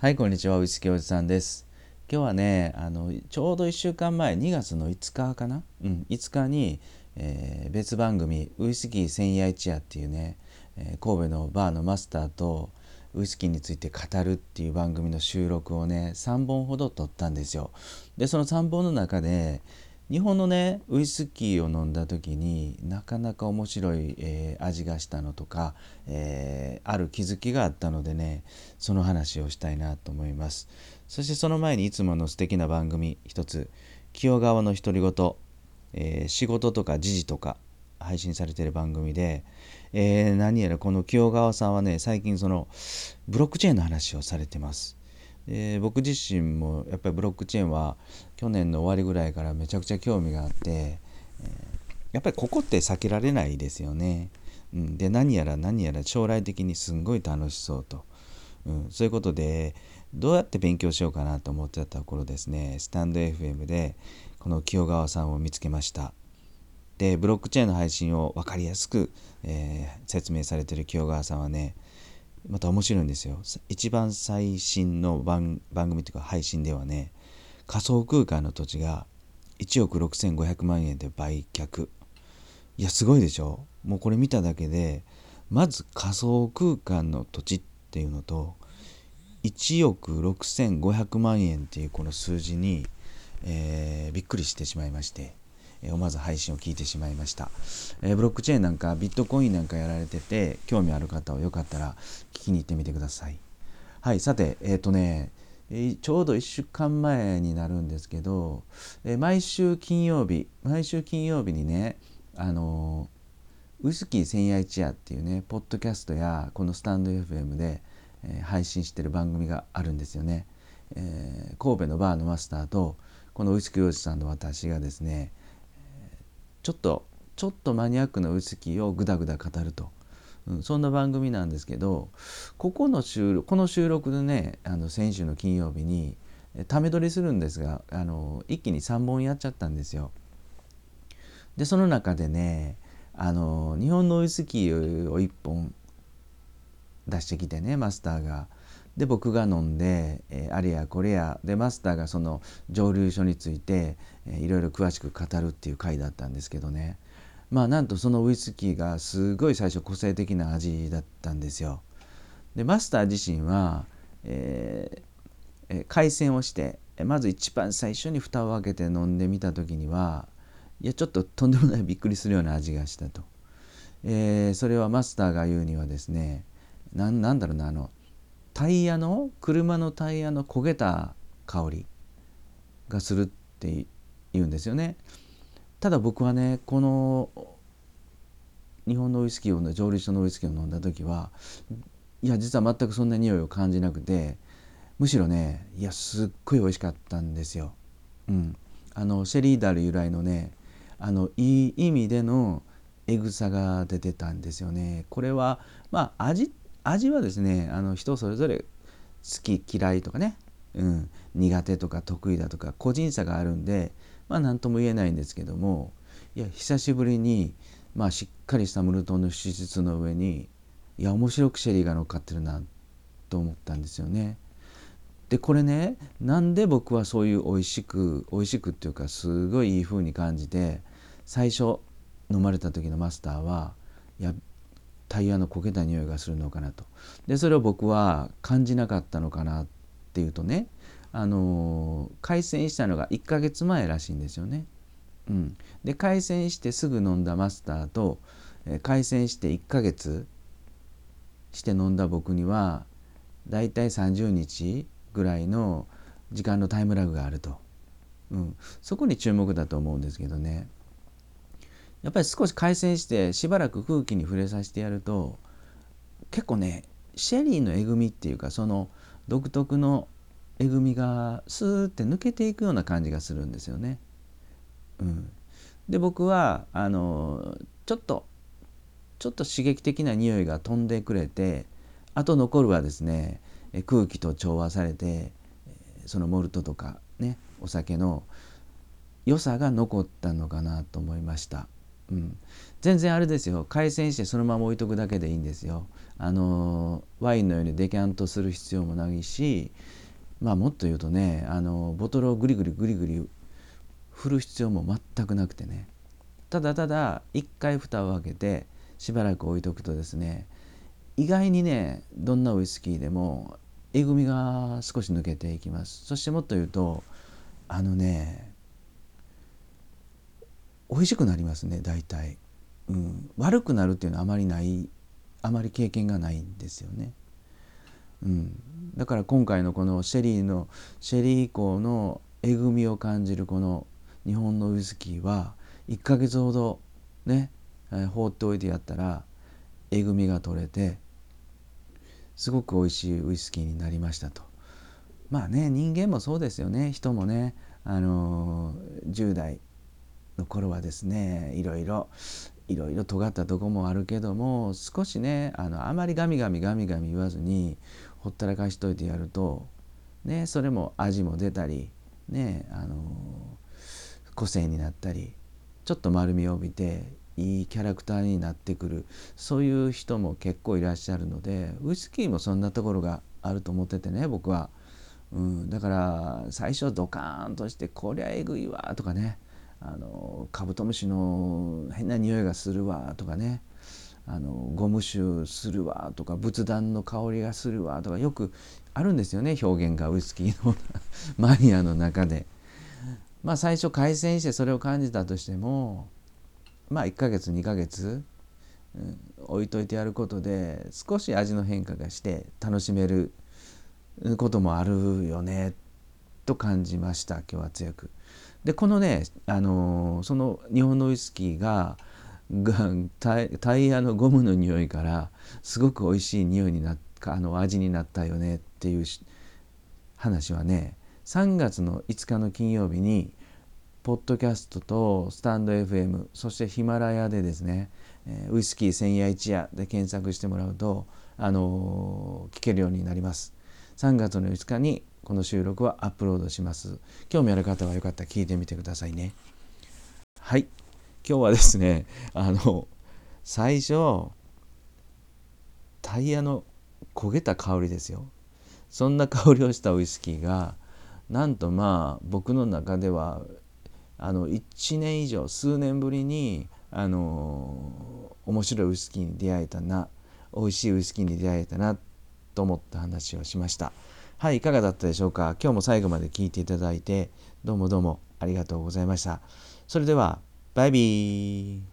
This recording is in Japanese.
はいこんにちはウイスキーおじさんです。今日はねあのちょうど1週間前2月の5日かな、うん、5日に、えー、別番組ウイスキー千夜一夜っていうね、えー、神戸のバーのマスターとウイスキーについて語るっていう番組の収録をね3本ほど撮ったんですよ。でその3本の中で日本のねウイスキーを飲んだ時になかなか面白い、えー、味がしたのとか、えー、ある気づきがあったのでねその話をしたいなと思います。そしてその前にいつもの素敵な番組一つ清川の独り言、えー、仕事とか時事とか配信されてる番組で、え何やらこの清川さんはね最近そのブロックチェーンの話をされてます。で僕自身もやっぱりブロックチェーンは去年の終わりぐらいからめちゃくちゃ興味があって、えやっぱりここって避けられないですよね。うん、で何やら何やら将来的にすんごい楽しそうと、うん、そういうことでどうやって勉強しようかなと思ってたところですねスタンド FM でこの清川さんを見つけました。でブロックチェーンの配信を分かりやすく、えー、説明されてる清川さんはねまた面白いんですよ。一番最新の番組というか配信ではね仮想空間の土地が1億6500万円で売却。いやすごいでしょ。もうこれ見ただけでまず仮想空間の土地っていうのと1億6500万円っていうこの数字に、えー、びっくりしてしまいまして。思わず配信を聞いてしまいました、えブロックチェーンなんかビットコインなんかやられてて興味ある方はよかったら聞きに行ってみてください。はいさてえっ、ー、とねちょうど1週間前になるんですけど、え毎週金曜日毎週金曜日にねあのウイスキー千夜一夜っていうねポッドキャストやこのスタンド FM で、え配信してる番組があるんですよね、えー、神戸のバーのマスターとこのウイスキーおじさんの私がですねちょっとちょっとマニアックなウイスキーをグダグダ語ると、うん、そんな番組なんですけどここの収録この収録でねあの先週の金曜日にため撮りするんですがあの一気に3本やっちゃったんですよ。でその中でねあの日本のウイスキーを1本出してきてねマスターが。で僕が飲んで、えー、あれやこれやでマスターがその蒸留所について、えー、いろいろ詳しく語るっていう回だったんですけどねまあなんとそのウイスキーがすごい最初個性的な味だったんですよ。でマスター自身は、えー、回線をしてまず一番最初に蓋を開けて飲んでみた時にはいやちょっととんでもないびっくりするような味がしたと。えー、それはマスターが言うにはですねなんだろうなあのタイヤの車のタイヤの焦げた香りがするって言うんですよね。ただ僕はねこの日本のウイスキーを蒸留所のウイスキーを飲んだ時はいや実は全くそんな匂いを感じなくてむしろねいやすっごい美味しかったんですよ。うん、あのシェリーダル由来のねあのいい意味でのエグさが出てたんですよね。これはまあ味味はですねあの人それぞれ好き嫌いとかね、うん、苦手とか得意だとか個人差があるんでまあ何とも言えないんですけどもいや久しぶりに、まあ、しっかりしたムルトンの脂質の上にいや面白くシェリーが乗っかってるなと思ったんですよね。でこれねなんで僕はそういう美味しく美味しくっていうかすごいいい風に感じて最初飲まれた時のマスターはいやタイヤの焦げた匂いがするのかなとでそれを僕は感じなかったのかなっていうとねあの開栓したのが1ヶ月前らしいんですよね。うん、で開栓してすぐ飲んだマスターと、え開栓して1ヶ月して飲んだ僕にはだいたい30日ぐらいの時間のタイムラグがあると、うん、そこに注目だと思うんですけどね。やっぱり少し回線してしばらく空気に触れさせてやると結構ねシェリーのえぐみっていうかその独特のえぐみがスーって抜けていくような感じがするんですよね。うん、で僕はあのちょっとちょっと刺激的な匂いが飛んでくれてあと残るはですね空気と調和されてそのモルトとかねお酒の良さが残ったのかなと思いました。うん、全然あれですよ。回線してそのまま置いとくだけでいいんですよ。あのワインのようにデキャントする必要もないしまあもっと言うとねあのボトルをグリグリグリグリ振る必要も全くなくてね。ただただ一回蓋を開けてしばらく置いとくとですね意外にねどんなウイスキーでもえぐみが少し抜けていきます。そしてもっと言うとあのね美味しくなりますね大体、うん、悪くなるっていうのはあまりないあまり経験がないんですよね、うん、だから今回のこのシェリーのシェリー以降のえぐみを感じるこの日本のウイスキーは1ヶ月ほどね、え放っておいてやったらえぐみが取れてすごく美味しいウイスキーになりましたと。まあね人間もそうですよね。人もねあの10代の頃はですねいろいろいろいろ尖ったとこもあるけども少しねあのあまりガミガミガミガミ言わずにほったらかしといてやるとねそれも味も出たりねあの個性になったりちょっと丸みを帯びていいキャラクターになってくるそういう人も結構いらっしゃるのでウイスキーもそんなところがあると思っててね僕は、うん、だから最初ドカーンとして「こりゃえぐいわ」とかねあのカブトムシの変な匂いがするわとかねあのゴム臭するわとか仏壇の香りがするわとかよくあるんですよね表現がウイスキーの マニアの中で。まあ最初改善してそれを感じたとしてもまあ1ヶ月2ヶ月、うん、置いといてやることで少し味の変化がして楽しめることもあるよねと感じました今日は強く。でこのね、あの、その日本のウイスキーがタイヤのゴムの匂いからすごく美味しい匂いになっあの味になったよねっていう話はね3月の5日の金曜日にポッドキャストとスタンド FM そしてヒマラヤでですねウイスキー千夜一夜で検索してもらうと、あのー、聞けるようになります。3月の5日にこの収録はアップロードします。興味ある方はよかったら聞いてみてくださいね。はい。今日はですね あの最初タイヤの焦げた香りですよ。そんな香りをしたウイスキーがなんとまあ僕の中ではあの1年以上数年ぶりにあの面白いウイスキーに出会えたな美味しいウイスキーに出会えたなと思った話をしました。はいいかがだったでしょうか？今日も最後まで聞いていただいてどうもどうもありがとうございました。それではバイビー。